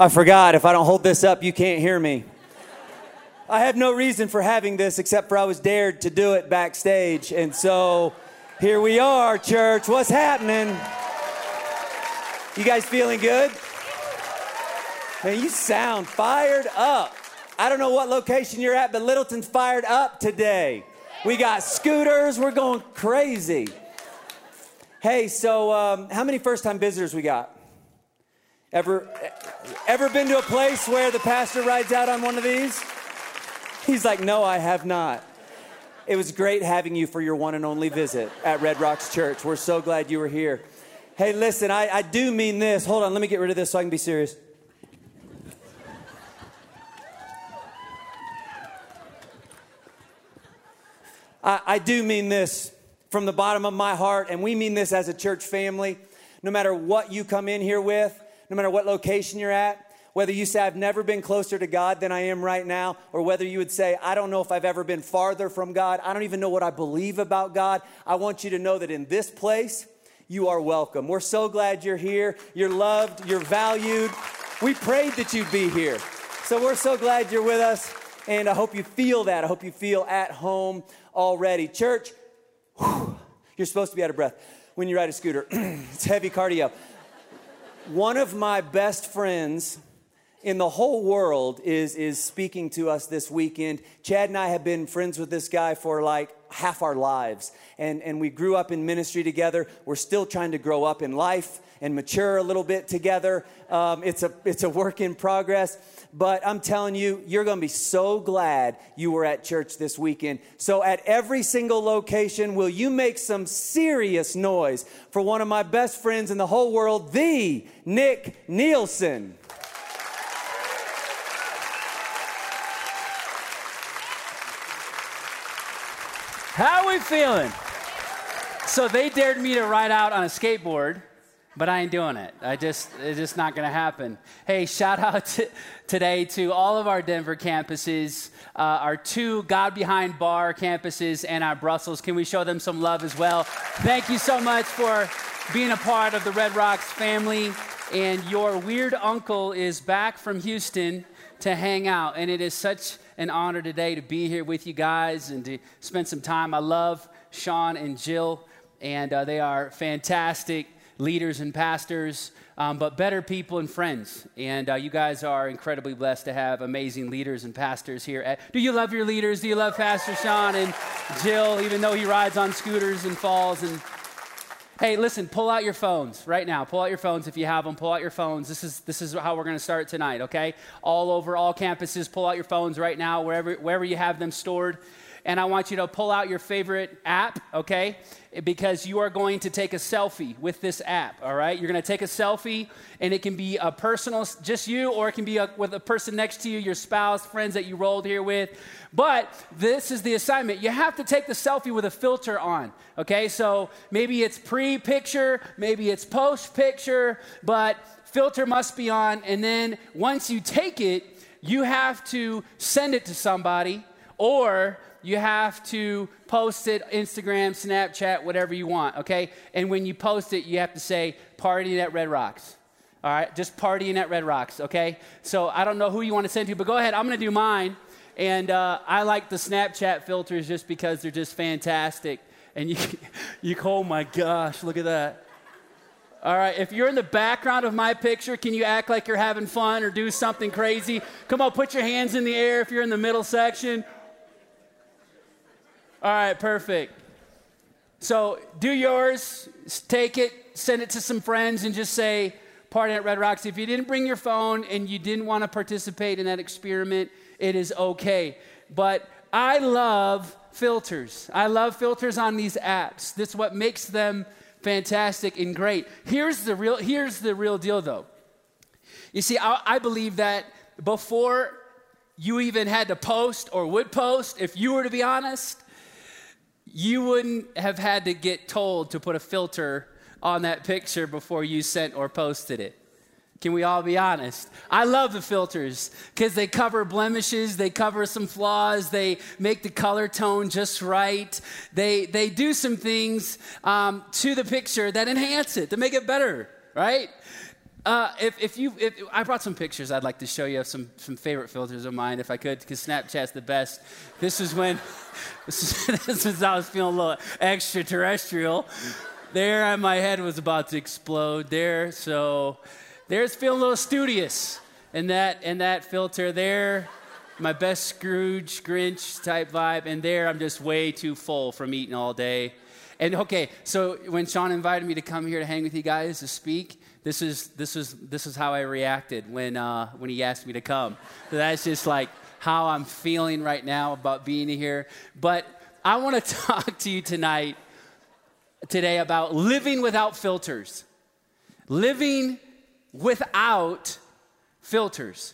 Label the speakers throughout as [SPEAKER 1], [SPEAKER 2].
[SPEAKER 1] I forgot, if I don't hold this up, you can't hear me. I have no reason for having this except for I was dared to do it backstage. And so here we are, church. What's happening? You guys feeling good? Man, you sound fired up. I don't know what location you're at, but Littleton's fired up today. We got scooters, we're going crazy. Hey, so um, how many first time visitors we got? Ever, ever been to a place where the pastor rides out on one of these? He's like, No, I have not. It was great having you for your one and only visit at Red Rocks Church. We're so glad you were here. Hey, listen, I, I do mean this. Hold on, let me get rid of this so I can be serious. I, I do mean this from the bottom of my heart, and we mean this as a church family. No matter what you come in here with, no matter what location you're at, whether you say, I've never been closer to God than I am right now, or whether you would say, I don't know if I've ever been farther from God, I don't even know what I believe about God, I want you to know that in this place, you are welcome. We're so glad you're here. You're loved, you're valued. We prayed that you'd be here. So we're so glad you're with us, and I hope you feel that. I hope you feel at home already. Church, whew, you're supposed to be out of breath when you ride a scooter, it's heavy cardio. One of my best friends in the whole world is, is speaking to us this weekend. Chad and I have been friends with this guy for like half our lives. And, and we grew up in ministry together. We're still trying to grow up in life and mature a little bit together. Um, it's, a, it's a work in progress. But I'm telling you, you're going to be so glad you were at church this weekend. So, at every single location, will you make some serious noise for one of my best friends in the whole world, the Nick Nilson?
[SPEAKER 2] How are we feeling? So they dared me to ride out on a skateboard, but I ain't doing it. I just it's just not going to happen. Hey, shout out to, today to all of our Denver campuses, uh, our two God Behind Bar campuses, and our Brussels. Can we show them some love as well? Thank you so much for being a part of the Red Rocks family. And your weird uncle is back from Houston to hang out, and it is such an honor today to be here with you guys and to spend some time. I love Sean and Jill, and uh, they are fantastic leaders and pastors, um, but better people and friends. And uh, you guys are incredibly blessed to have amazing leaders and pastors here. At, do you love your leaders? Do you love Pastor Sean and Jill, even though he rides on scooters and falls and Hey, listen, pull out your phones right now. Pull out your phones if you have them. Pull out your phones. This is, this is how we're going to start tonight, okay? All over all campuses, pull out your phones right now, wherever, wherever you have them stored. And I want you to pull out your favorite app, okay? because you are going to take a selfie with this app, all right? You're going to take a selfie, and it can be a personal, just you, or it can be a, with a person next to you, your spouse, friends that you rolled here with. But this is the assignment. You have to take the selfie with a filter on, okay? So maybe it's pre picture, maybe it's post picture, but filter must be on. And then once you take it, you have to send it to somebody or you have to post it Instagram, Snapchat, whatever you want, okay? And when you post it, you have to say partying at Red Rocks. All right, just partying at Red Rocks, okay? So I don't know who you want to send to, but go ahead. I'm going to do mine. And uh, I like the Snapchat filters just because they're just fantastic. And you, you, oh my gosh, look at that. All right, if you're in the background of my picture, can you act like you're having fun or do something crazy? Come on, put your hands in the air if you're in the middle section. All right, perfect. So do yours, take it, send it to some friends, and just say, Party at Red Rocks. If you didn't bring your phone and you didn't want to participate in that experiment, it is okay. But I love filters. I love filters on these apps. That's what makes them fantastic and great. Here's the real, here's the real deal, though. You see, I, I believe that before you even had to post or would post, if you were to be honest, you wouldn't have had to get told to put a filter on that picture before you sent or posted it. Can we all be honest? I love the filters because they cover blemishes, they cover some flaws, they make the color tone just right. They, they do some things um, to the picture that enhance it, to make it better, right? Uh, if, if you, if, I brought some pictures I'd like to show you of some, some favorite filters of mine, if I could, because Snapchat's the best. This is when, this is, this is I was feeling a little extraterrestrial. There, my head was about to explode there. So there's feeling a little studious in that, in that filter there. My best Scrooge, Grinch type vibe. And there, I'm just way too full from eating all day. And okay, so when Sean invited me to come here to hang with you guys to speak, this is this is this is how I reacted when uh, when he asked me to come. So that's just like how I'm feeling right now about being here. But I want to talk to you tonight, today, about living without filters. Living without filters.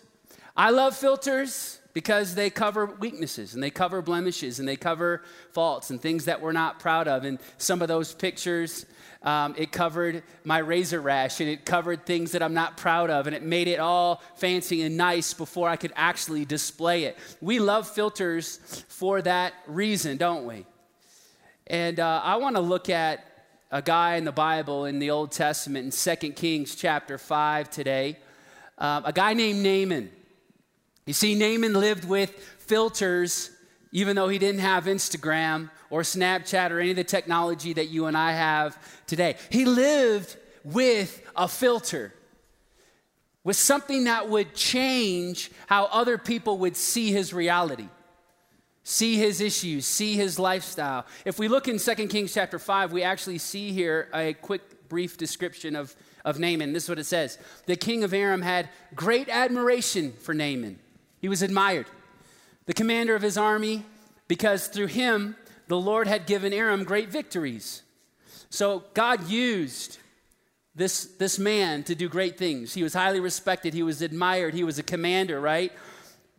[SPEAKER 2] I love filters because they cover weaknesses and they cover blemishes and they cover faults and things that we're not proud of. And some of those pictures, um, it covered my razor rash and it covered things that I'm not proud of and it made it all fancy and nice before I could actually display it. We love filters for that reason, don't we? And uh, I want to look at a guy in the Bible in the Old Testament in 2 Kings chapter 5 today, uh, a guy named Naaman. You see, Naaman lived with filters, even though he didn't have Instagram or Snapchat or any of the technology that you and I have today. He lived with a filter, with something that would change how other people would see his reality, see his issues, see his lifestyle. If we look in 2 Kings chapter 5, we actually see here a quick, brief description of, of Naaman. This is what it says The king of Aram had great admiration for Naaman he was admired. The commander of his army, because through him, the Lord had given Aram great victories. So God used this, this man to do great things. He was highly respected, he was admired, he was a commander, right?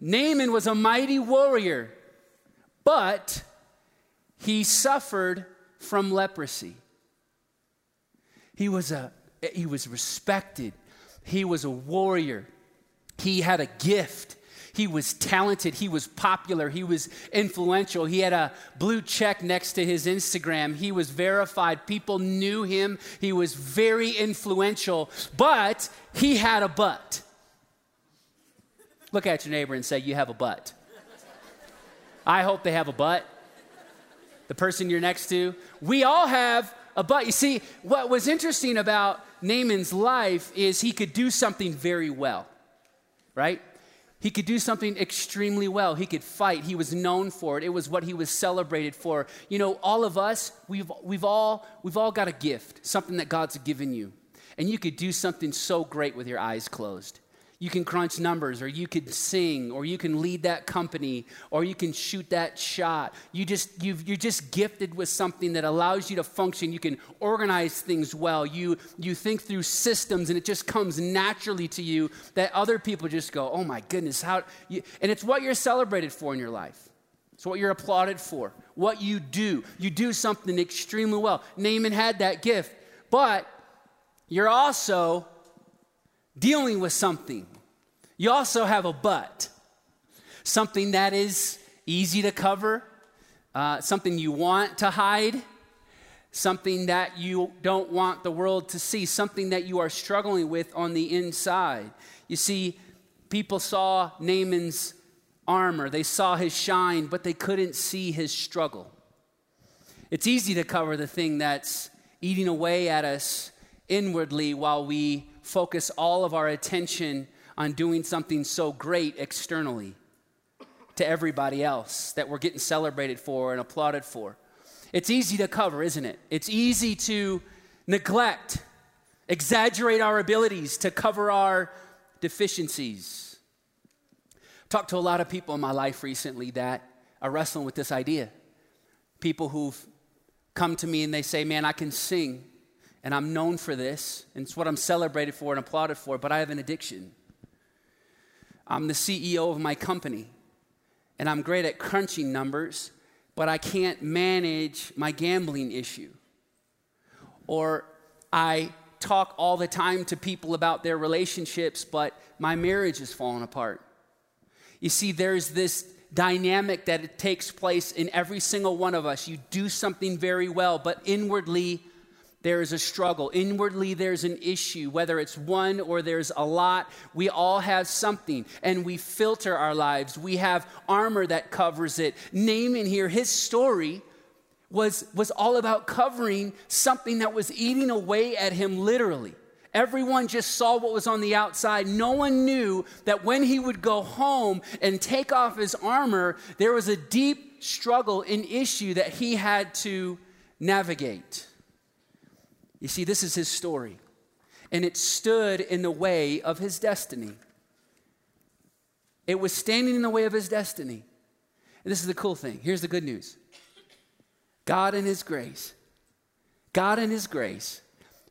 [SPEAKER 2] Naaman was a mighty warrior, but he suffered from leprosy. He was, a, he was respected, he was a warrior, he had a gift. He was talented, he was popular, he was influential. He had a blue check next to his Instagram. He was verified. People knew him. He was very influential, but he had a butt. Look at your neighbor and say, You have a butt. I hope they have a butt. The person you're next to. We all have a butt. You see, what was interesting about Naaman's life is he could do something very well, right? He could do something extremely well. He could fight. He was known for it. It was what he was celebrated for. You know, all of us, we've, we've, all, we've all got a gift, something that God's given you. And you could do something so great with your eyes closed. You can crunch numbers, or you could sing, or you can lead that company, or you can shoot that shot. You just, you are just gifted with something that allows you to function. You can organize things well. You, you think through systems, and it just comes naturally to you that other people just go, oh my goodness, how, and it's what you're celebrated for in your life. It's what you're applauded for, what you do. You do something extremely well. Naaman had that gift, but you're also dealing with something. You also have a but, something that is easy to cover, uh, something you want to hide, something that you don't want the world to see, something that you are struggling with on the inside. You see, people saw Naaman's armor, they saw his shine, but they couldn't see his struggle. It's easy to cover the thing that's eating away at us inwardly while we focus all of our attention on doing something so great externally to everybody else that we're getting celebrated for and applauded for. It's easy to cover, isn't it? It's easy to neglect, exaggerate our abilities to cover our deficiencies. Talked to a lot of people in my life recently that are wrestling with this idea. People who've come to me and they say, Man, I can sing, and I'm known for this, and it's what I'm celebrated for and applauded for, but I have an addiction. I'm the CEO of my company, and I'm great at crunching numbers, but I can't manage my gambling issue. Or I talk all the time to people about their relationships, but my marriage is falling apart. You see, there's this dynamic that it takes place in every single one of us. You do something very well, but inwardly, there is a struggle. Inwardly, there's an issue, whether it's one or there's a lot. We all have something, and we filter our lives. We have armor that covers it. Naaman here, his story was, was all about covering something that was eating away at him literally. Everyone just saw what was on the outside. No one knew that when he would go home and take off his armor, there was a deep struggle and issue that he had to navigate. You see, this is his story, and it stood in the way of his destiny. It was standing in the way of his destiny. And this is the cool thing. Here's the good news God, in his grace, God, in his grace,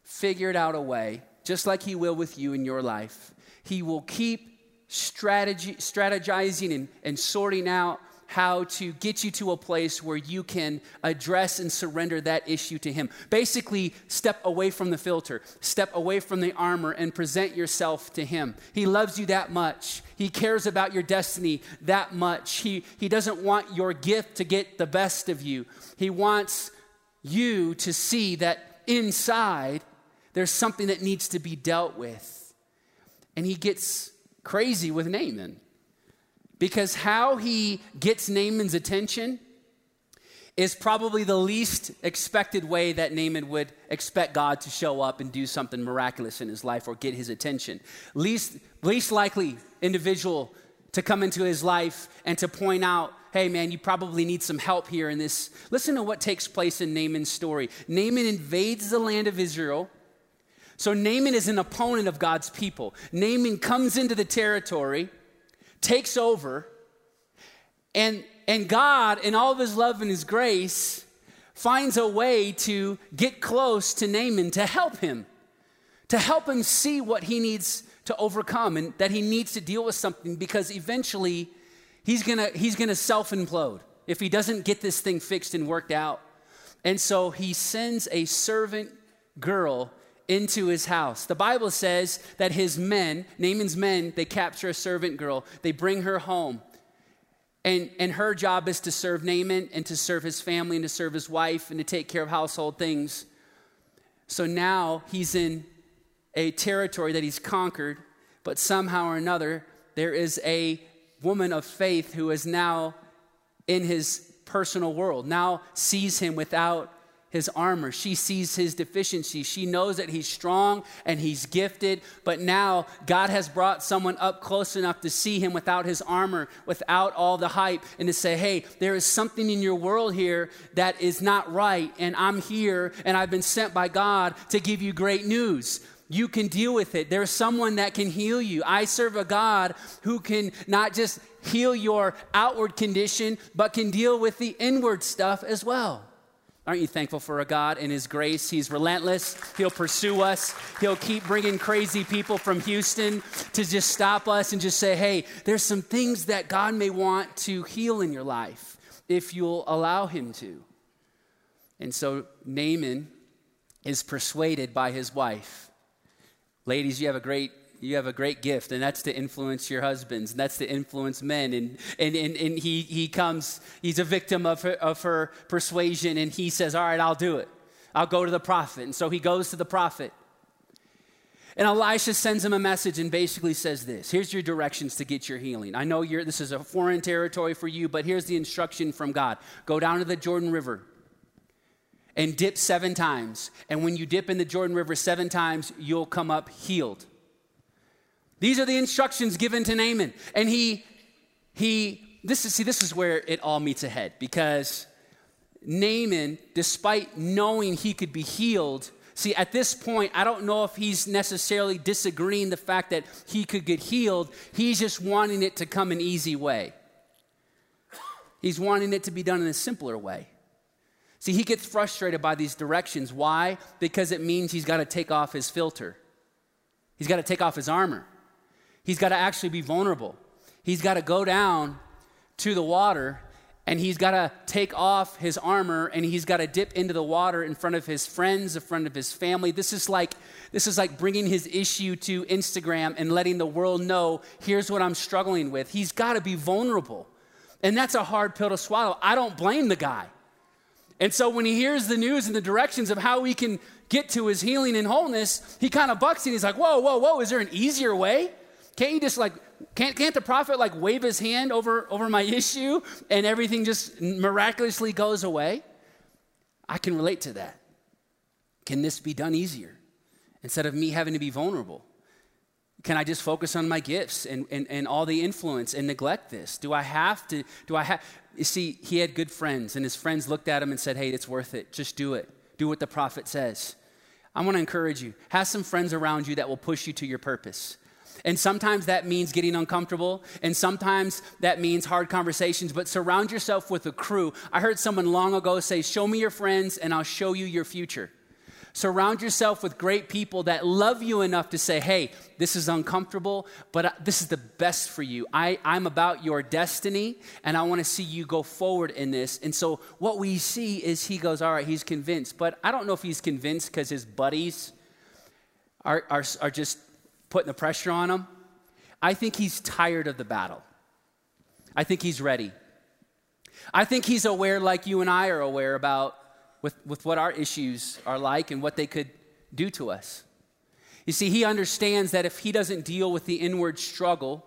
[SPEAKER 2] figured out a way, just like he will with you in your life. He will keep strategy, strategizing and, and sorting out how to get you to a place where you can address and surrender that issue to Him. Basically, step away from the filter, step away from the armor, and present yourself to Him. He loves you that much. He cares about your destiny that much. He, he doesn't want your gift to get the best of you. He wants you to see that inside there's something that needs to be dealt with. And he gets crazy with Naaman. Because how he gets Naaman's attention is probably the least expected way that Naaman would expect God to show up and do something miraculous in his life or get his attention. Least, least likely individual to come into his life and to point out, hey man, you probably need some help here in this. Listen to what takes place in Naaman's story. Naaman invades the land of Israel. So Naaman is an opponent of God's people. Naaman comes into the territory takes over, and, and God, in all of his love and his grace, finds a way to get close to Naaman to help him, to help him see what he needs to overcome and that he needs to deal with something because eventually he's gonna, he's gonna self implode if he doesn't get this thing fixed and worked out. And so he sends a servant girl into his house. The Bible says that his men, Naaman's men, they capture a servant girl, they bring her home. And, and her job is to serve Naaman and to serve his family and to serve his wife and to take care of household things. So now he's in a territory that he's conquered, but somehow or another, there is a woman of faith who is now in his personal world, now sees him without his armor. She sees his deficiency. She knows that he's strong and he's gifted, but now God has brought someone up close enough to see him without his armor, without all the hype, and to say, hey, there is something in your world here that is not right, and I'm here, and I've been sent by God to give you great news you can deal with it. There's someone that can heal you. I serve a God who can not just heal your outward condition, but can deal with the inward stuff as well. Aren't you thankful for a God and His grace? He's relentless. He'll pursue us. He'll keep bringing crazy people from Houston to just stop us and just say, hey, there's some things that God may want to heal in your life if you'll allow Him to. And so Naaman is persuaded by his wife. Ladies, you have a great you have a great gift, and that's to influence your husbands, and that's to influence men. And, and, and, and he, he comes, he's a victim of her, of her persuasion, and he says, All right, I'll do it. I'll go to the prophet. And so he goes to the prophet. And Elisha sends him a message and basically says this Here's your directions to get your healing. I know you're, this is a foreign territory for you, but here's the instruction from God go down to the Jordan River and dip seven times. And when you dip in the Jordan River seven times, you'll come up healed. These are the instructions given to Naaman. And he, he, this is, see, this is where it all meets ahead because Naaman, despite knowing he could be healed, see, at this point, I don't know if he's necessarily disagreeing the fact that he could get healed. He's just wanting it to come an easy way. He's wanting it to be done in a simpler way. See, he gets frustrated by these directions. Why? Because it means he's got to take off his filter, he's got to take off his armor. He's got to actually be vulnerable. He's got to go down to the water and he's got to take off his armor and he's got to dip into the water in front of his friends in front of his family this is like this is like bringing his issue to instagram and letting the world know here's what i'm struggling with he's got to be vulnerable and that's a hard pill to swallow i don't blame the guy and so when he hears the news and the directions of how he can get to his healing and wholeness, he kind of bucks and he's like, whoa, whoa, whoa, is there an easier way? Can't you just like, can't, can't the prophet like wave his hand over, over my issue and everything just miraculously goes away? I can relate to that. Can this be done easier instead of me having to be vulnerable? Can I just focus on my gifts and, and, and all the influence and neglect this? Do I have to? Do I have? You see, he had good friends, and his friends looked at him and said, Hey, it's worth it. Just do it. Do what the prophet says. I want to encourage you. Have some friends around you that will push you to your purpose. And sometimes that means getting uncomfortable, and sometimes that means hard conversations, but surround yourself with a crew. I heard someone long ago say, Show me your friends, and I'll show you your future. Surround yourself with great people that love you enough to say, hey, this is uncomfortable, but this is the best for you. I, I'm about your destiny, and I want to see you go forward in this. And so what we see is he goes, all right, he's convinced. But I don't know if he's convinced because his buddies are, are, are just putting the pressure on him. I think he's tired of the battle. I think he's ready. I think he's aware, like you and I are aware, about with, with what our issues are like and what they could do to us. You see, he understands that if he doesn't deal with the inward struggle,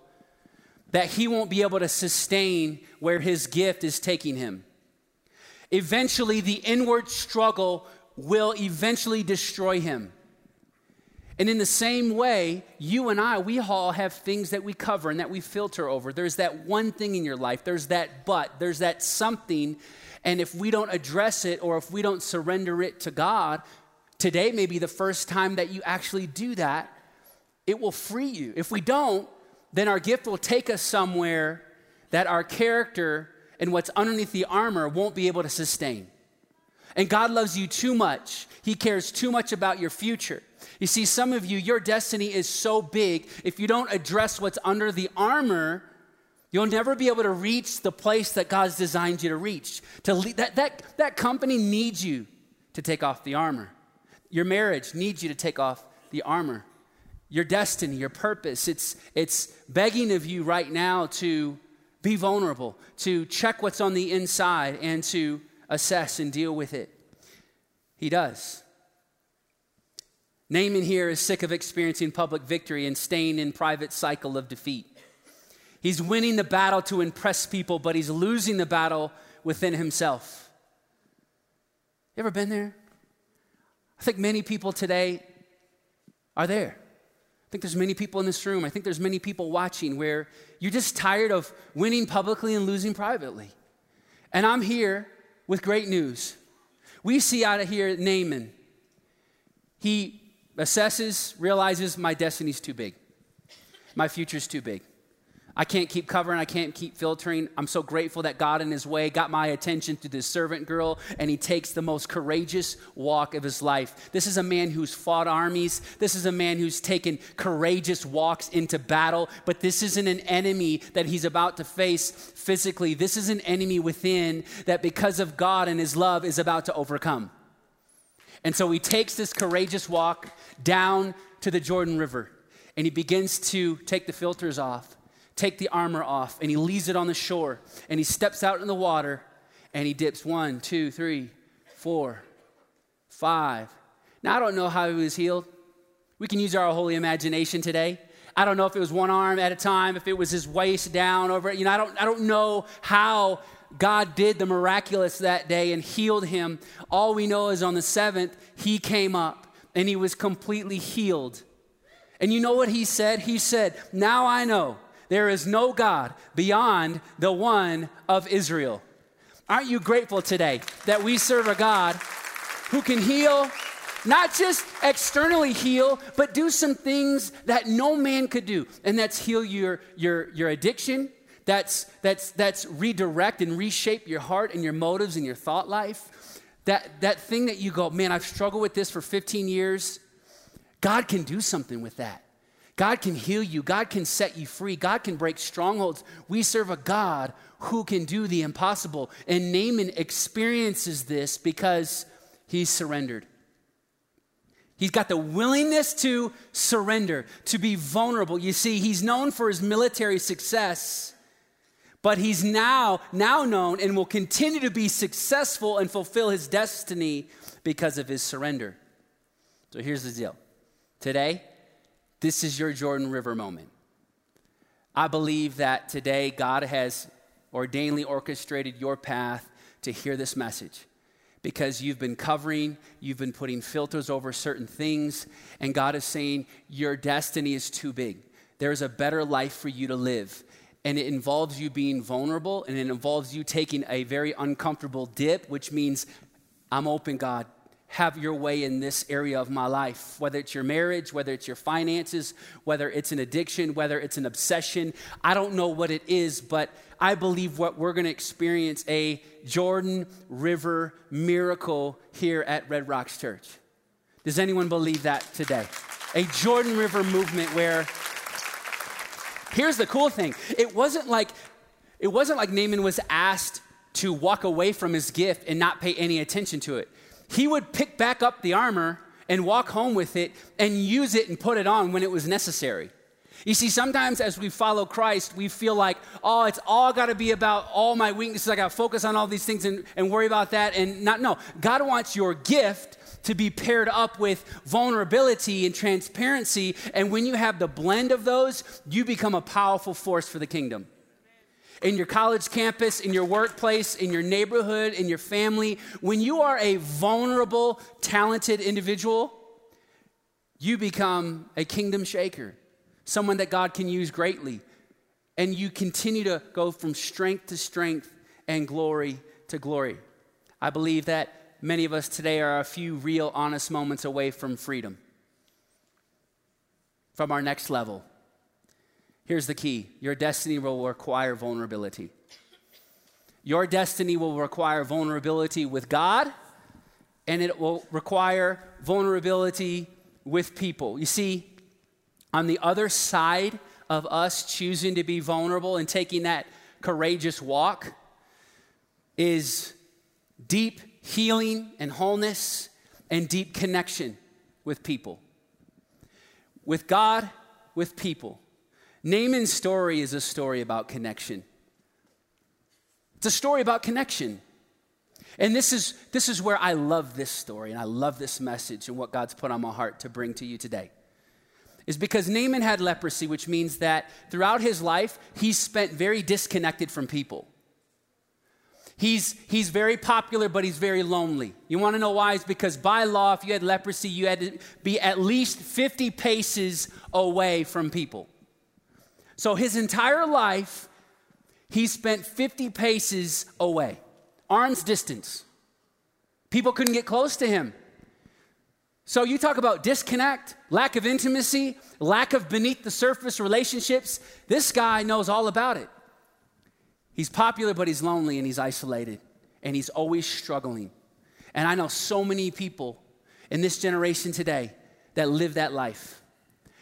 [SPEAKER 2] that he won't be able to sustain where his gift is taking him. Eventually, the inward struggle will eventually destroy him. And in the same way, you and I, we all have things that we cover and that we filter over. There's that one thing in your life, there's that but, there's that something and if we don't address it or if we don't surrender it to God, today may be the first time that you actually do that. It will free you. If we don't, then our gift will take us somewhere that our character and what's underneath the armor won't be able to sustain. And God loves you too much. He cares too much about your future. You see, some of you, your destiny is so big, if you don't address what's under the armor, You'll never be able to reach the place that God's designed you to reach. To lead, that, that, that company needs you to take off the armor. Your marriage needs you to take off the armor. Your destiny, your purpose, it's, it's begging of you right now to be vulnerable, to check what's on the inside, and to assess and deal with it. He does. Naaman here is sick of experiencing public victory and staying in private cycle of defeat. He's winning the battle to impress people, but he's losing the battle within himself. You ever been there? I think many people today are there. I think there's many people in this room. I think there's many people watching where you're just tired of winning publicly and losing privately. And I'm here with great news. We see out of here Naaman. He assesses, realizes my destiny's too big. My future's too big. I can't keep covering, I can't keep filtering. I'm so grateful that God, in His way, got my attention through this servant girl, and He takes the most courageous walk of His life. This is a man who's fought armies. This is a man who's taken courageous walks into battle, but this isn't an enemy that he's about to face physically. This is an enemy within that, because of God and His love, is about to overcome. And so he takes this courageous walk down to the Jordan River and he begins to take the filters off take the armor off and he leaves it on the shore and he steps out in the water and he dips one, two, three, four, five. Now, I don't know how he was healed. We can use our holy imagination today. I don't know if it was one arm at a time, if it was his waist down over it. You know, I don't, I don't know how God did the miraculous that day and healed him. All we know is on the seventh, he came up and he was completely healed. And you know what he said? He said, Now I know there is no God beyond the one of Israel. Aren't you grateful today that we serve a God who can heal, not just externally heal, but do some things that no man could do? And that's heal your, your, your addiction, that's, that's, that's redirect and reshape your heart and your motives and your thought life. That, that thing that you go, man, I've struggled with this for 15 years. God can do something with that. God can heal you. God can set you free. God can break strongholds. We serve a God who can do the impossible. And Naaman experiences this because he's surrendered. He's got the willingness to surrender, to be vulnerable. You see, he's known for his military success, but he's now now known and will continue to be successful and fulfill his destiny because of his surrender. So here's the deal today, this is your Jordan River moment. I believe that today God has ordainedly orchestrated your path to hear this message because you've been covering, you've been putting filters over certain things, and God is saying your destiny is too big. There's a better life for you to live. And it involves you being vulnerable and it involves you taking a very uncomfortable dip, which means I'm open, God have your way in this area of my life, whether it's your marriage, whether it's your finances, whether it's an addiction, whether it's an obsession. I don't know what it is, but I believe what we're going to experience a Jordan River miracle here at Red Rocks Church. Does anyone believe that today? A Jordan River movement where Here's the cool thing. It wasn't like it wasn't like Naaman was asked to walk away from his gift and not pay any attention to it he would pick back up the armor and walk home with it and use it and put it on when it was necessary. You see, sometimes as we follow Christ, we feel like, oh, it's all got to be about all my weaknesses. I got to focus on all these things and, and worry about that. And not, no, God wants your gift to be paired up with vulnerability and transparency. And when you have the blend of those, you become a powerful force for the kingdom in your college campus, in your workplace, in your neighborhood, in your family, when you are a vulnerable, talented individual, you become a kingdom shaker, someone that God can use greatly. And you continue to go from strength to strength and glory to glory. I believe that many of us today are a few real, honest moments away from freedom, from our next level. Here's the key your destiny will require vulnerability. Your destiny will require vulnerability with God, and it will require vulnerability with people. You see, on the other side of us choosing to be vulnerable and taking that courageous walk is deep healing and wholeness and deep connection with people. With God, with people. Naaman's story is a story about connection. It's a story about connection. And this is, this is where I love this story and I love this message and what God's put on my heart to bring to you today. Is because Naaman had leprosy, which means that throughout his life, he spent very disconnected from people. He's, he's very popular, but he's very lonely. You want to know why? It's because by law, if you had leprosy, you had to be at least 50 paces away from people. So his entire life, he spent 50 paces away, arm's distance. People couldn't get close to him. So you talk about disconnect, lack of intimacy, lack of beneath the surface relationships. This guy knows all about it. He's popular, but he's lonely and he's isolated and he's always struggling. And I know so many people in this generation today that live that life.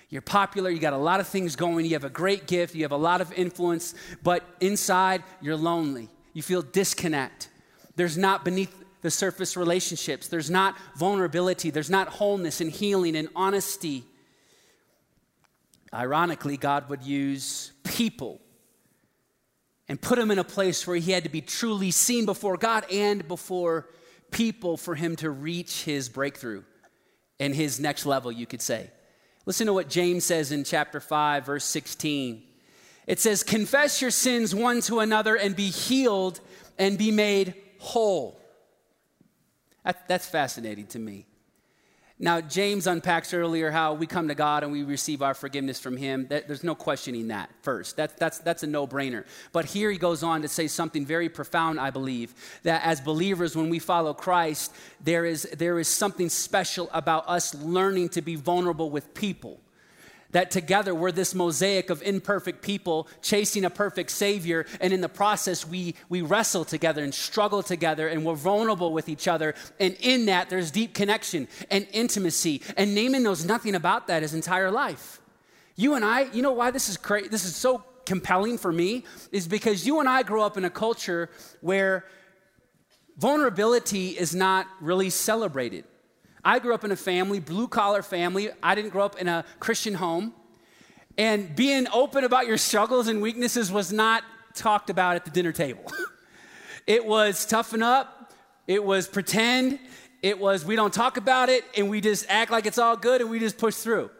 [SPEAKER 2] You're popular, you got a lot of things going, you have a great gift, you have a lot of influence, but inside you're lonely. You feel disconnect. There's not beneath the surface relationships, there's not vulnerability, there's not wholeness and healing and honesty. Ironically, God would use people and put him in a place where he had to be truly seen before God and before people for him to reach his breakthrough and his next level, you could say. Listen to what James says in chapter 5, verse 16. It says, Confess your sins one to another and be healed and be made whole. That, that's fascinating to me. Now, James unpacks earlier how we come to God and we receive our forgiveness from Him. That, there's no questioning that first. That, that's, that's a no brainer. But here he goes on to say something very profound, I believe, that as believers, when we follow Christ, there is, there is something special about us learning to be vulnerable with people that together we're this mosaic of imperfect people chasing a perfect Savior, and in the process, we, we wrestle together and struggle together, and we're vulnerable with each other. And in that, there's deep connection and intimacy. And Naaman knows nothing about that his entire life. You and I, you know why this is crazy? This is so compelling for me, is because you and I grow up in a culture where vulnerability is not really celebrated. I grew up in a family, blue collar family. I didn't grow up in a Christian home. And being open about your struggles and weaknesses was not talked about at the dinner table. it was toughen up, it was pretend, it was we don't talk about it and we just act like it's all good and we just push through.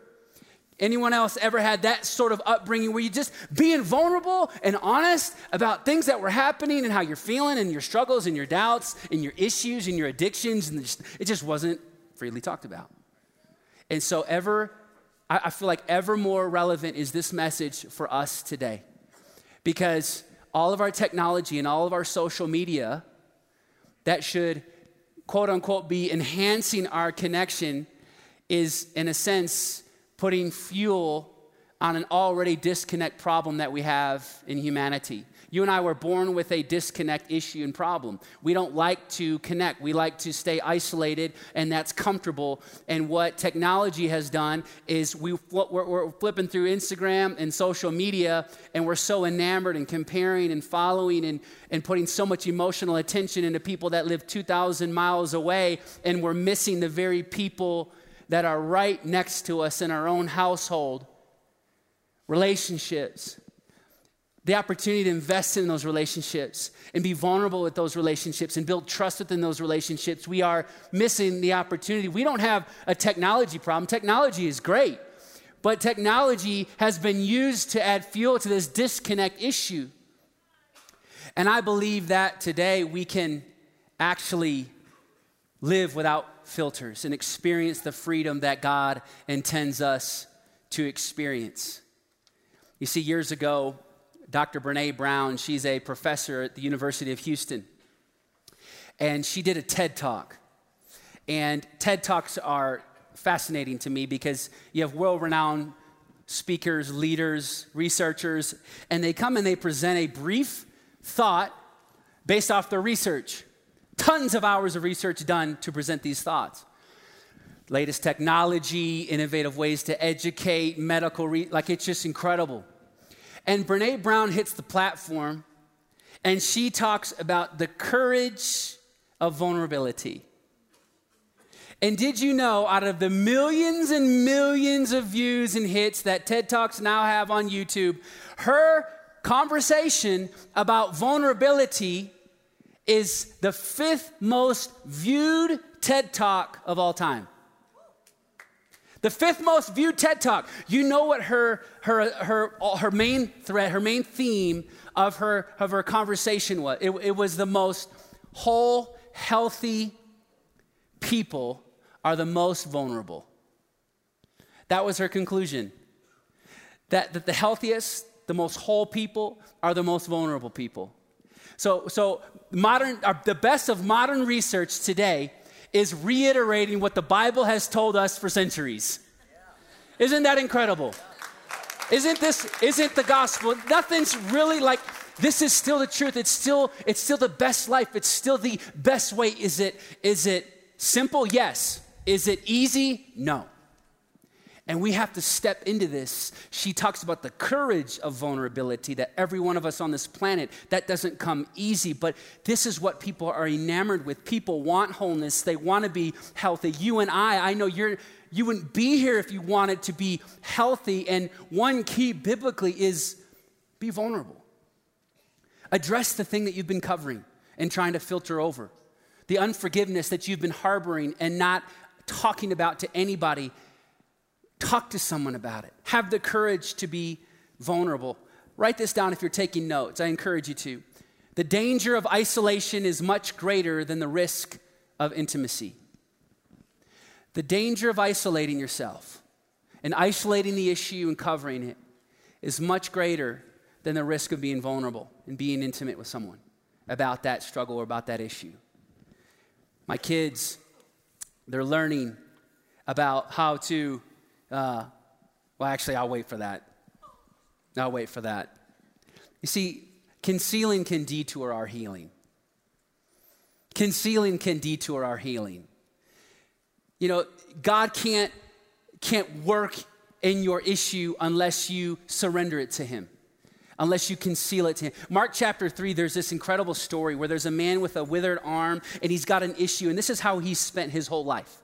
[SPEAKER 2] Anyone else ever had that sort of upbringing where you just being vulnerable and honest about things that were happening and how you're feeling and your struggles and your doubts and your issues and your addictions and it just wasn't freely talked about. And so ever I feel like ever more relevant is this message for us today. Because all of our technology and all of our social media that should quote unquote be enhancing our connection is in a sense putting fuel on an already disconnect problem that we have in humanity. You and I were born with a disconnect issue and problem. We don't like to connect. We like to stay isolated, and that's comfortable. And what technology has done is we, we're, flipping through Instagram and social media, and we're so enamored and comparing and following and, and putting so much emotional attention into people that live 2,000 miles away, and we're missing the very people that are right next to us in our own household, relationships, the opportunity to invest in those relationships and be vulnerable with those relationships and build trust within those relationships, we are missing the opportunity. We don't have a technology problem. Technology is great, but technology has been used to add fuel to this disconnect issue. And I believe that today we can actually live without filters and experience the freedom that God intends us to experience. You see, years ago, Dr. Brene Brown, she's a professor at the University of Houston, and she did a TED Talk. And TED Talks are fascinating to me because you have world renowned speakers, leaders, researchers, and they come and they present a brief thought based off their research. Tons of hours of research done to present these thoughts. Latest technology, innovative ways to educate, medical, re- like it's just incredible. And Brene Brown hits the platform and she talks about the courage of vulnerability. And did you know, out of the millions and millions of views and hits that TED Talks now have on YouTube, her conversation about vulnerability is the fifth most viewed TED Talk of all time. The fifth most viewed TED Talk. You know what her, her, her, her main thread, her main theme of her, of her conversation was? It, it was the most whole, healthy people are the most vulnerable. That was her conclusion. That, that the healthiest, the most whole people are the most vulnerable people. So, so modern, uh, the best of modern research today is reiterating what the Bible has told us for centuries. Isn't that incredible? Isn't this, isn't the gospel? Nothing's really like, this is still the truth. It's still, it's still the best life. It's still the best way. Is it, is it simple? Yes. Is it easy? No. And we have to step into this. She talks about the courage of vulnerability that every one of us on this planet, that doesn't come easy, but this is what people are enamored with. People want wholeness, they want to be healthy. You and I, I know you're you wouldn't be here if you wanted to be healthy and one key biblically is be vulnerable. Address the thing that you've been covering and trying to filter over. The unforgiveness that you've been harboring and not talking about to anybody Talk to someone about it. Have the courage to be vulnerable. Write this down if you're taking notes. I encourage you to. The danger of isolation is much greater than the risk of intimacy. The danger of isolating yourself and isolating the issue and covering it is much greater than the risk of being vulnerable and being intimate with someone about that struggle or about that issue. My kids, they're learning about how to uh, well, actually, I'll wait for that. I'll wait for that. You see, concealing can detour our healing. Concealing can detour our healing. You know, God can't, can't work in your issue unless you surrender it to Him, unless you conceal it to Him. Mark chapter 3, there's this incredible story where there's a man with a withered arm and he's got an issue, and this is how he spent his whole life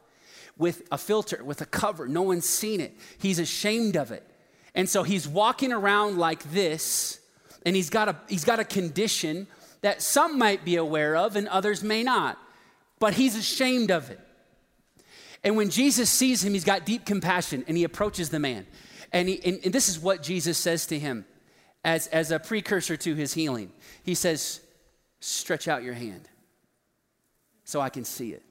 [SPEAKER 2] with a filter, with a cover. No one's seen it. He's ashamed of it. And so he's walking around like this, and he's got a, he's got a condition that some might be aware of and others may not. But he's ashamed of it. And when Jesus sees him, he's got deep compassion and he approaches the man. And, he, and, and this is what Jesus says to him as, as a precursor to his healing. He says, Stretch out your hand so I can see it.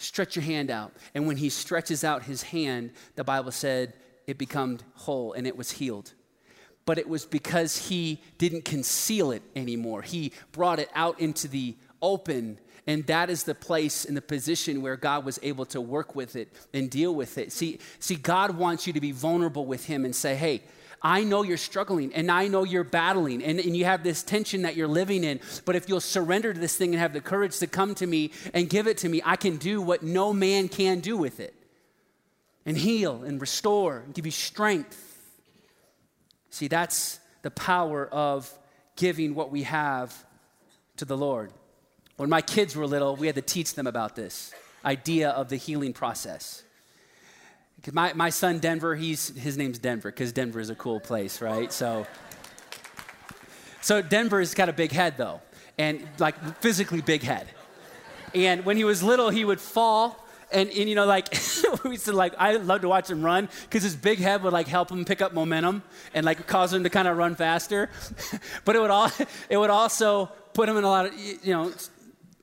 [SPEAKER 2] Stretch your hand out. And when he stretches out his hand, the Bible said it became whole and it was healed. But it was because he didn't conceal it anymore. He brought it out into the open and that is the place and the position where God was able to work with it and deal with it. See, see, God wants you to be vulnerable with Him and say, hey, I know you're struggling and I know you're battling and, and you have this tension that you're living in. But if you'll surrender to this thing and have the courage to come to me and give it to me, I can do what no man can do with it and heal and restore and give you strength. See, that's the power of giving what we have to the Lord. When my kids were little, we had to teach them about this idea of the healing process. My, my son Denver, he's, his name's Denver because Denver is a cool place, right? So, so Denver's got a big head though, and like physically big head. And when he was little, he would fall and, and you know like we used to like i love to watch him run because his big head would like help him pick up momentum and like cause him to kind of run faster but it would all it would also put him in a lot of you know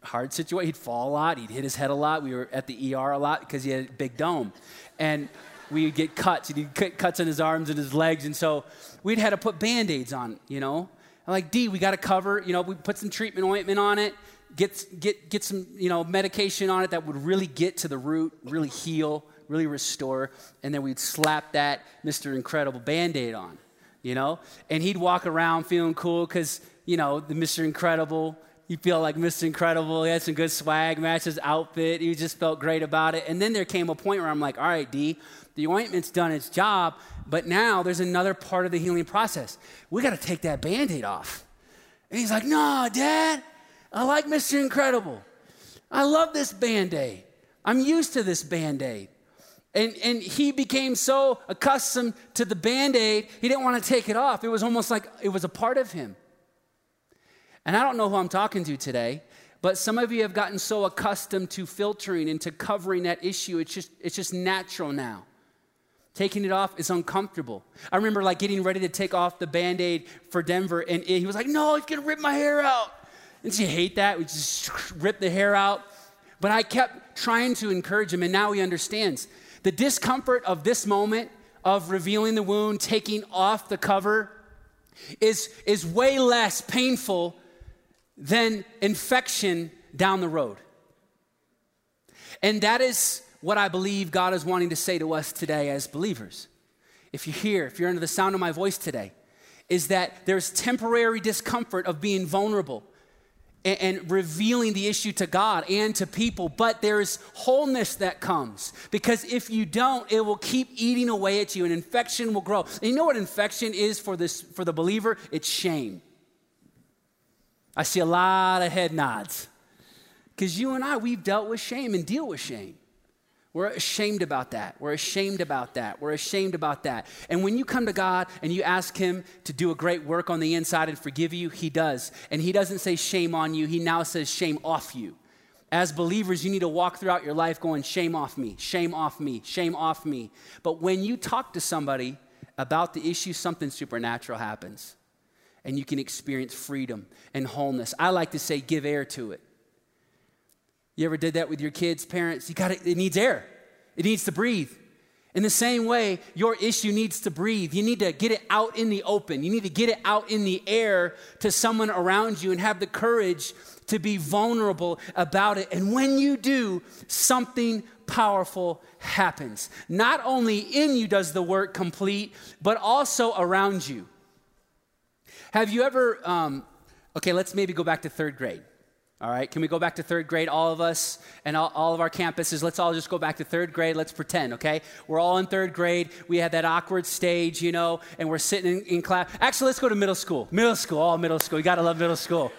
[SPEAKER 2] hard situation he'd fall a lot he'd hit his head a lot we were at the er a lot because he had a big dome and we'd get cuts. and He'd get cuts in his arms and his legs. And so we'd had to put band aids on, you know. I'm like, D, we got to cover, you know, we put some treatment ointment on it, get, get, get some, you know, medication on it that would really get to the root, really heal, really restore. And then we'd slap that Mr. Incredible band aid on, you know. And he'd walk around feeling cool because, you know, the Mr. Incredible you feel like Mr. Incredible. He had some good swag, matched his outfit. He just felt great about it. And then there came a point where I'm like, all right, D, the ointment's done its job, but now there's another part of the healing process. We got to take that band aid off. And he's like, no, Dad, I like Mr. Incredible. I love this band aid. I'm used to this band aid. And, and he became so accustomed to the band aid, he didn't want to take it off. It was almost like it was a part of him. And I don't know who I'm talking to today, but some of you have gotten so accustomed to filtering and to covering that issue, it's just, it's just natural now. Taking it off is uncomfortable. I remember like getting ready to take off the band aid for Denver, and he was like, No, it's gonna rip my hair out. And she hate that. We just rip the hair out. But I kept trying to encourage him, and now he understands. The discomfort of this moment of revealing the wound, taking off the cover, is, is way less painful than infection down the road. And that is what I believe God is wanting to say to us today as believers. If you're here, if you're under the sound of my voice today, is that there's temporary discomfort of being vulnerable and, and, revealing the issue to God and to people, but there's wholeness that comes. Because if you don't, it will keep eating away at you and infection will grow. And you know what infection is for this for the believer? It's shame. I see a lot of head nods. Because you and I, we've dealt with shame and deal with shame. We're ashamed about that. We're ashamed about that. We're ashamed about that. And when you come to God and you ask Him to do a great work on the inside and forgive you, He does. And He doesn't say shame on you, He now says shame off you. As believers, you need to walk throughout your life going, shame off me, shame off me, shame off me. But when you talk to somebody about the issue, something supernatural happens and you can experience freedom and wholeness. I like to say, give air to it. You ever did that with your kids, parents? You got it, it needs air. It needs to breathe. In the same way, your issue needs to breathe. You need to get it out in the open. You need to get it out in the air to someone around you and have the courage to be vulnerable about it. And when you do, something powerful happens. Not only in you does the work complete, but also around you. Have you ever, um, okay, let's maybe go back to third grade. All right, can we go back to third grade, all of us and all, all, of our campuses? Let's all just go back to third grade. Let's pretend, okay? We're all in third grade. We had that awkward stage, you know, and we're sitting in, in class. Actually, let's go to middle school. Middle school, all middle school. You gotta love middle school.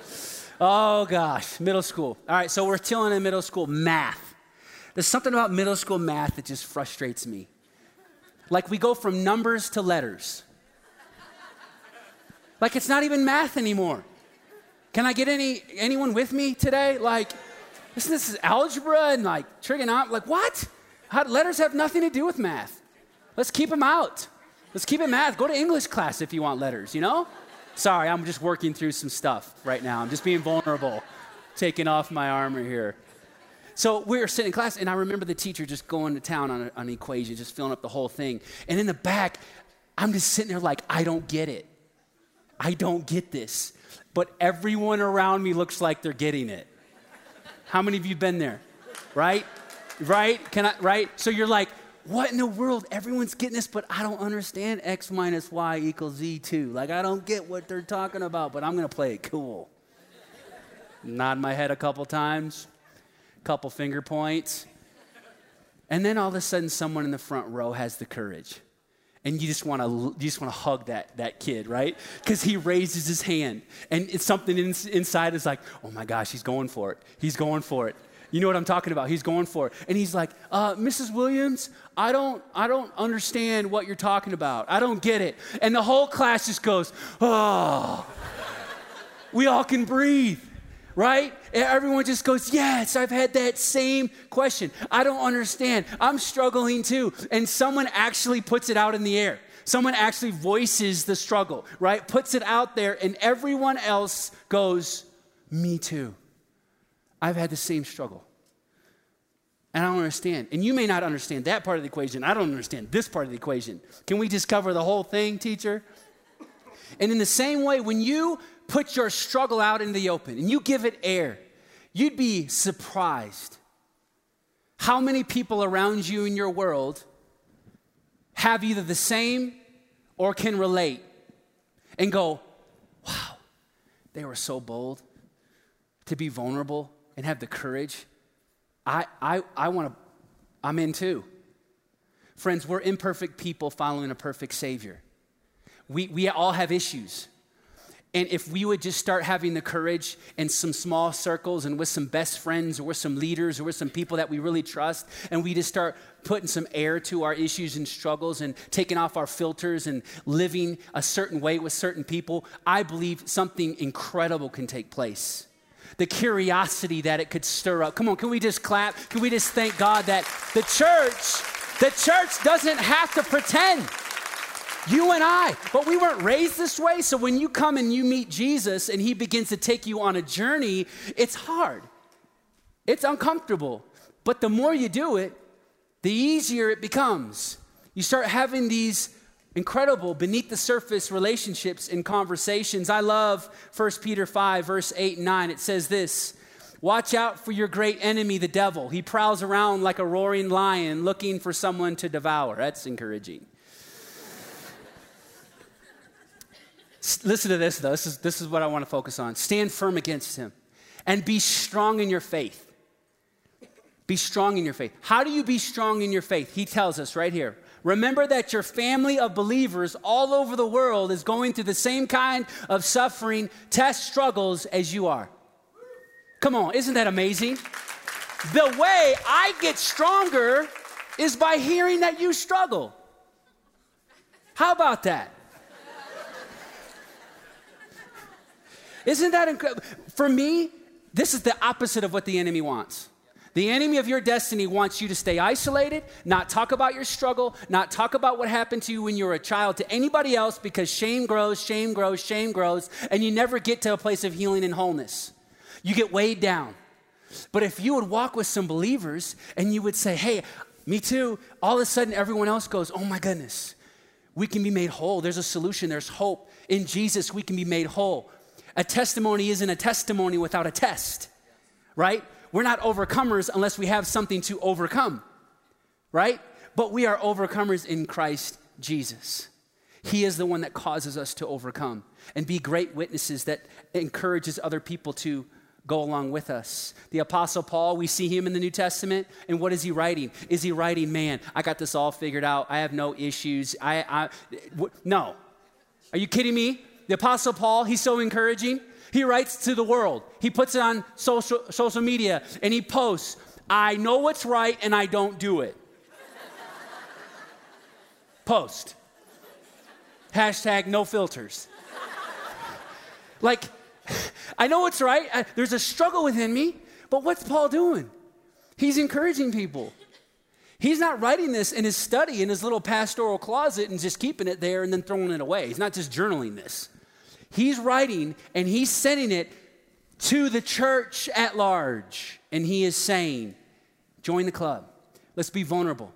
[SPEAKER 2] Oh gosh, middle school. All right, so we're chilling in middle school. Math. There's something about middle school math that just frustrates me. Like we go from numbers to letters. Like it's not even math anymore. Can I get any anyone with me today? Like Listen, this is algebra and like trigonometry. Like, what? How, letters have nothing to do with math. Let's keep them out. Let's keep it math. Go to English class if you want letters, you know? Sorry, I'm just working through some stuff right now. I'm just being vulnerable, taking off my armor here. So we were sitting in class, and I remember the teacher just going to town on, on an equation, just filling up the whole thing. And in the back, I'm just sitting there like, I don't get it. I don't get this. But everyone around me looks like they're getting it. How many of you been there? Right? Right? Can I right? So you're like, what in the world? Everyone's getting this, but I don't understand x minus y equals z2. Like, I don't get what they're talking about, but I'm to play it cool. Nod my head a couple times, couple finger points. And then all of a sudden, someone in the front row has the courage. And you just want to you just want to hug that, that kid, right? Because he raises his hand, and it's something in, inside is like, oh my gosh, he's going for it. He's going for it. You know what I'm talking about? He's going for it. And he's like, uh, Mrs. Williams, I don't, I don't understand what you're talking about. I don't get it. And the whole class just goes, oh. we all can breathe, right? Everyone just goes, yes, I've had that same question. I don't understand. I'm struggling too. And someone actually puts it out in the air. Someone actually voices the struggle, right? Puts it out there, and everyone else goes, me too. I've had the same struggle. And I don't understand. And you may not understand that part of the equation. I don't understand this part of the equation. Can we just cover the whole thing, teacher? And in the same way, when you put your struggle out in the open and you give it air, you'd be surprised how many people around you in your world have either the same or can relate and go, wow, they were so bold to be vulnerable and have the courage, I, I, I want to, I'm in too. Friends, we're imperfect people following a perfect Savior. We, we all have issues. And if we would just start having the courage in some small circles and with some best friends or with some leaders or with some people that we really trust, and we just start putting some air to our issues and struggles and taking off our filters and living a certain way with certain people, I believe something incredible can take place the curiosity that it could stir up. Come on, can we just clap? Can we just thank God that the church, the church doesn't have to pretend. You and I, but we weren't raised this way. So when you come and you meet Jesus and he begins to take you on a journey, it's hard. It's uncomfortable. But the more you do it, the easier it becomes. You start having these incredible beneath the surface relationships and conversations. I love 1 Peter 5, verse 8 and 9. It says this Watch out for your great enemy, the devil. He prowls around like a roaring lion looking for someone to devour. That's encouraging. Listen to this, though. This is, this is what I want to focus on. Stand firm against him and be strong in your faith. Be strong in your faith. How do you be strong in your faith? He tells us right here Remember that your family of believers all over the world is going through the same kind of suffering, test, struggles as you are. Come on, isn't that amazing? The way I get stronger is by hearing that you struggle. How about that? Isn't that incredible? For me, this is the opposite of what the enemy wants. The enemy of your destiny wants you to stay isolated, not talk about your struggle, not talk about what happened to you when you were a child to anybody else because shame grows, shame grows, shame grows, and you never get to a place of healing and wholeness. You get weighed down. But if you would walk with some believers and you would say, hey, me too, all of a sudden everyone else goes, oh my goodness, we can be made whole. There's a solution, there's hope. In Jesus, we can be made whole. A testimony isn't a testimony without a test, right? we're not overcomers unless we have something to overcome, right? But we are overcomers in Christ Jesus. He is the one that causes us to overcome and be great witnesses that encourages other people to go along with us. The Apostle Paul, we see him in the New Testament, and what is he writing? Is he writing, man, I got this all figured out. I have no issues. I, I w- no. Are you kidding me? The Apostle Paul, he's so encouraging. He writes to the world. He puts it on social, social media and he posts, I know what's right and I don't do it. Post. Hashtag no filters. like, I know what's right. I, there's a struggle within me, But what's Paul doing? He's encouraging people. He's not writing this in his study in his little pastoral closet and just keeping it there and then throwing it away. He's not just journaling this. He's writing and he's sending it to the church at large. And he is saying, join the club. Let's be vulnerable.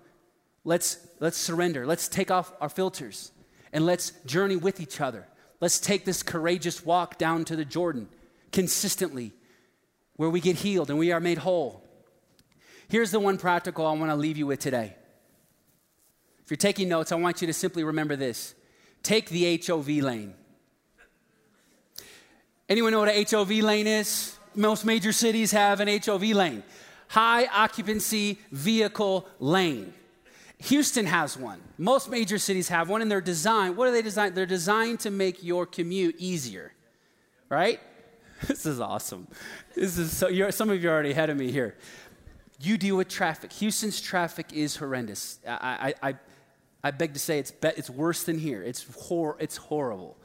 [SPEAKER 2] Let's, let's surrender. Let's take off our filters and let's journey with each other. Let's take this courageous walk down to the Jordan consistently where we get healed and we are made whole. Here's the one practical I want to leave you with today. If you're taking notes, I want you to simply remember this take the HOV lane. Anyone know what a HOV lane is? Most major cities have an HOV lane high occupancy vehicle lane. Houston has one. Most major cities have one, and they're designed. What are they designed? They're designed to make your commute easier, right? This is awesome. This is so. some of you are already ahead of me here. You deal with traffic. Houston's traffic is horrendous. I, I, I, I beg to say it's, be, it's worse than here. It's, hor- it's horrible.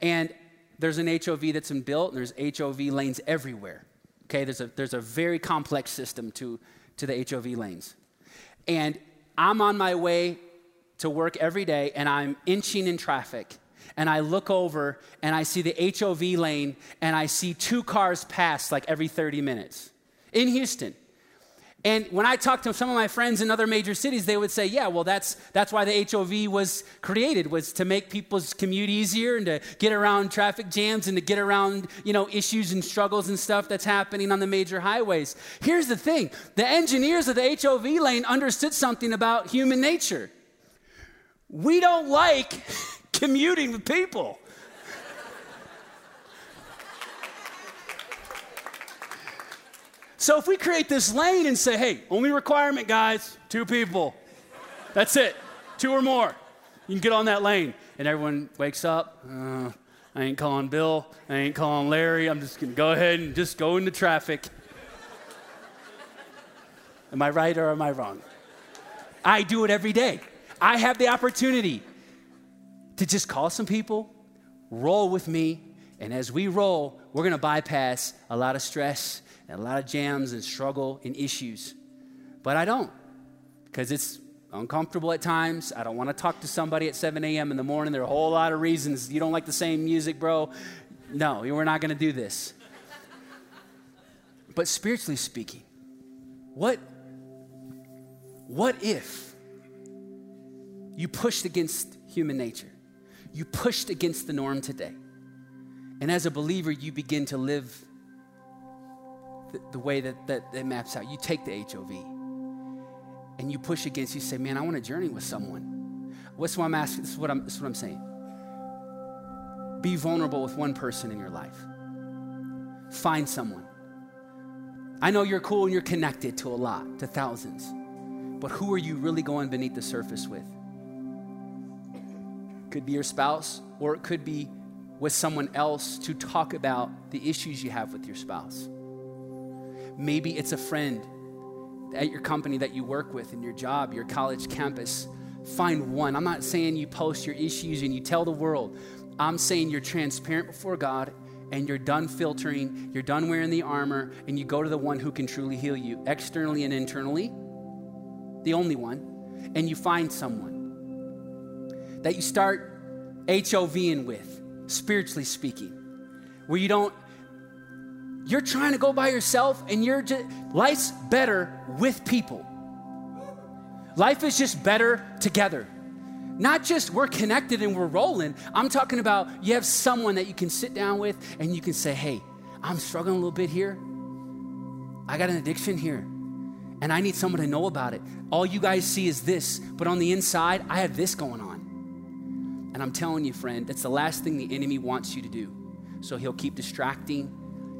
[SPEAKER 2] And there's an HOV that's been built, and there's HOV lanes everywhere. Okay, there's a, there's a very complex system to, to the HOV lanes. And I'm on my way to work every day, and I'm inching in traffic. And I look over and I see the HOV lane, and I see two cars pass like every 30 minutes in Houston. And when I talk to some of my friends in other major cities, they would say, yeah, well, that's, that's why the HOV was created, was to make people's commute easier and to get around traffic jams and to get around, you know, issues and struggles and stuff that's happening on the major highways. Here's the thing. The engineers of the HOV lane understood something about human nature. We don't like commuting with people. So if we create this lane and say, hey, only requirement, guys, two people. That's it, two or more. You can get on that lane. And everyone wakes up. Uh, I ain't calling Bill. I ain't calling Larry. I'm just going to go ahead and just go into traffic. am I right or am I wrong? I do it every day. I have the opportunity to just call some people, roll with me, and as we roll, we're going to bypass a lot of stress and a lot of jams and struggle and issues. But I don't because it's uncomfortable at times. I don't want to talk to somebody at 7 a.m. in the morning. There are a whole lot of reasons. You don't like the same music, bro. No, we're not going to do this. but spiritually speaking, what, what if you pushed against human nature? You pushed against the norm today. And as a believer, you begin to live the, way that, that it maps out. You take the HOV and you push against, you say, man, I want to journey with someone. What's what I'm asking? This is what I'm, this is what I'm saying. Be vulnerable with one person in your life. Find someone. I know you're cool and you're connected to a lot, to thousands. But who are you really going beneath the surface with? Could be your spouse, or it could be with someone else to talk about the issues you have with your spouse. Maybe it's a friend at your company that you work with, in your job, your college campus. Find one. I'm not saying you post your issues and you tell the world. I'm saying you're transparent before God and you're done filtering, you're done wearing the armor, and you go to the one who can truly heal you, externally and internally, the only one, and you find someone that you start HOVing with, spiritually speaking, where you don't you're trying to go by yourself and you're just, life's better with people. Life is just better together. Not just we're connected and we're rolling. I'm talking about you have someone that you can sit down with and you can say, hey, I'm struggling a little bit here. I got an addiction here and I need someone to know about it. All you guys see is this, but on the inside, I have this going on. And I'm telling you, friend, that's the last thing the enemy wants you to do. So he'll keep distracting,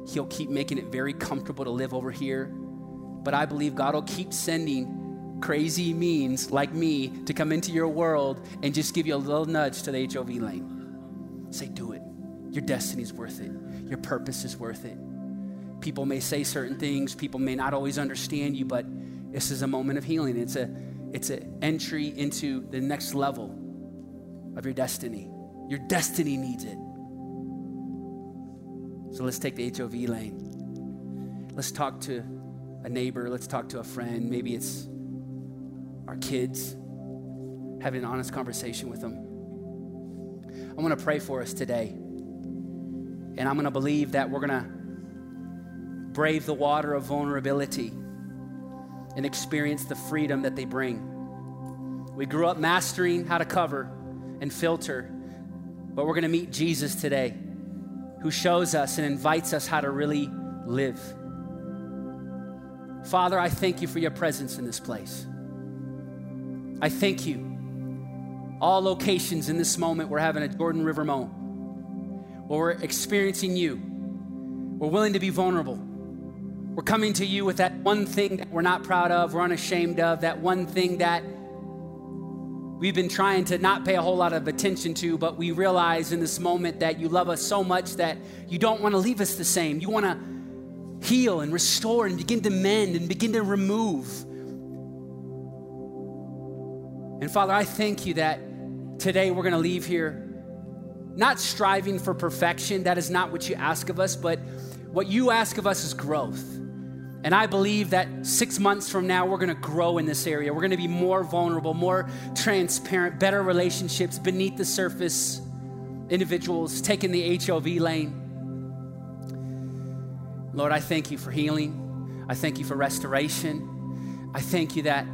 [SPEAKER 2] He'll keep making it very comfortable to live over here. But I believe God will keep sending crazy means like me to come into your world and just give you a little nudge to the HOV lane. Say, do it. Your destiny is worth it, your purpose is worth it. People may say certain things, people may not always understand you, but this is a moment of healing. It's a it's an entry into the next level of your destiny. Your destiny needs it. So let's take the HOV lane. Let's talk to a neighbor, let's talk to a friend. Maybe it's our kids, having an honest conversation with them. I want to pray for us today. And I'm going to believe that we're going to brave the water of vulnerability and experience the freedom that they bring. We grew up mastering how to cover and filter, but we're going to meet Jesus today who shows us and invites us how to really live. Father, I thank you for your presence in this place. I thank you. All locations in this moment, we're having a Jordan River moment where we're experiencing you. We're willing to be vulnerable. We're coming to you with that one thing that we're not proud of, we're unashamed of, that one thing that we've been trying to not pay a whole lot of attention to, but we realize in this moment that you love us so much that you don't want to leave us the same. You want to heal and restore and begin to mend and begin to remove. And Father, I thank you that today we're going to leave here not striving for perfection. That is not what you ask of us, but what you ask of us is growth. And I believe that six months from now, we're gonna grow in this area. We're gonna be more vulnerable, more transparent, better relationships beneath the surface, individuals taking the HOV lane. Lord, I thank you for healing. I thank you for restoration. I thank you that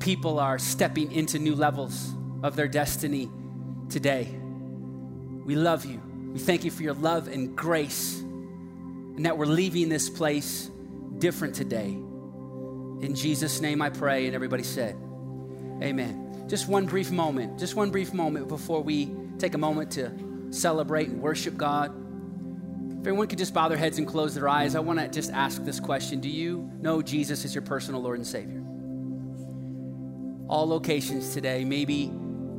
[SPEAKER 2] people are stepping into new levels of their destiny today. We love you. We thank you for your love and grace, and that we're leaving this place different today. In Jesus' name I pray, and everybody said, Amen. Just one brief moment, just one brief moment before we take a moment to celebrate and worship God. If everyone could just bow their heads and close their eyes, I want to just ask this question Do you know Jesus is your personal Lord and Savior? All locations today, maybe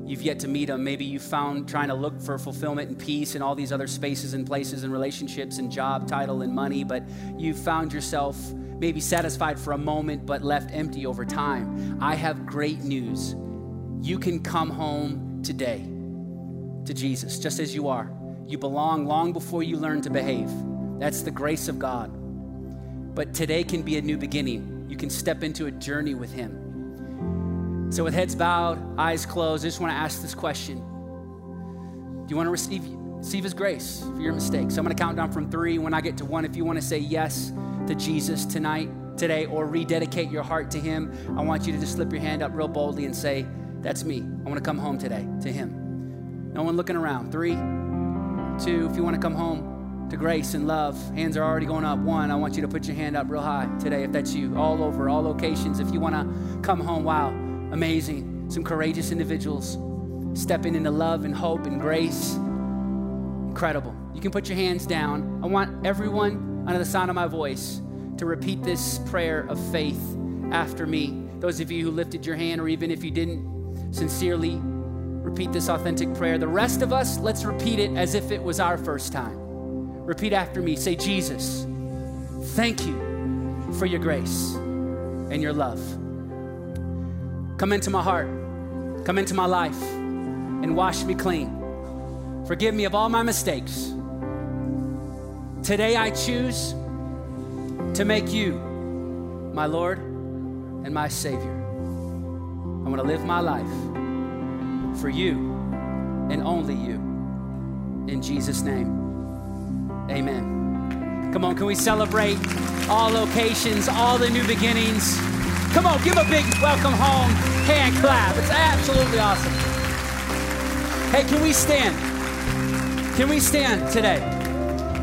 [SPEAKER 2] you've yet to meet him. Maybe you found trying to look for fulfillment and peace in all these other spaces and places and relationships and job title and money, but you found yourself maybe satisfied for a moment but left empty over time. I have great news. You can come home today to Jesus just as you are. You belong long before you learn to behave. That's the grace of God. But today can be a new beginning. You can step into a journey with Him. So, with heads bowed, eyes closed, I just want to ask this question Do you want to receive, receive His grace for your mistakes? I'm going to count down from three. When I get to one, if you want to say yes to Jesus tonight, today, or rededicate your heart to Him, I want you to just slip your hand up real boldly and say, That's me. I want to come home today to Him. No one looking around. Three, two, if you want to come home to grace and love, hands are already going up. One, I want you to put your hand up real high today if that's you, all over, all locations. If you want to come home, wow amazing. Some courageous individuals stepping into love and hope and grace. Incredible. You can put your hands down. I want everyone under the sound of my voice to repeat this prayer of faith after me. Those of you who lifted your hand, or even if you didn't sincerely repeat this authentic prayer, the rest of us, let's repeat it as if it was our first time. Repeat after me. Say, Jesus, thank you for your grace and your love. Come into my heart, come into my life, and wash me clean. Forgive me of all my mistakes. Today I choose to make you my Lord and my Savior. I want to live my life for you and only you. In Jesus' name, amen. Come on, can we celebrate all locations, all the new beginnings? Come on, give a big welcome home hand clap. It's absolutely awesome. Hey, can we stand? Can we stand today?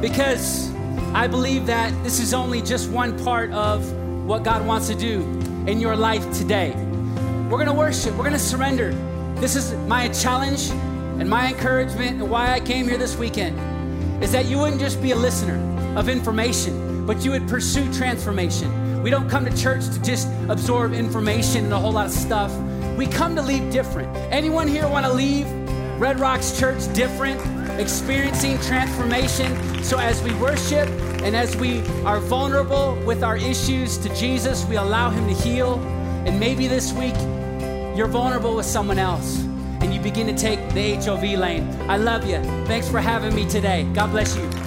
[SPEAKER 2] Because I believe that this is only just one part of what God wants to do in your life today. We're to worship, we're to surrender. This is my challenge and my encouragement and why I came here this weekend is that you wouldn't just be a listener of information, but you would pursue transformation. We don't come to church to just absorb information and a whole lot of stuff. We come to leave different. Anyone here want to leave Red Rocks Church different, experiencing transformation? So as we worship and as we are vulnerable with our issues to Jesus, we allow Him to heal. And maybe this week you're vulnerable with someone else and you begin to take the HOV lane. I love you. Thanks for having me today. God bless you.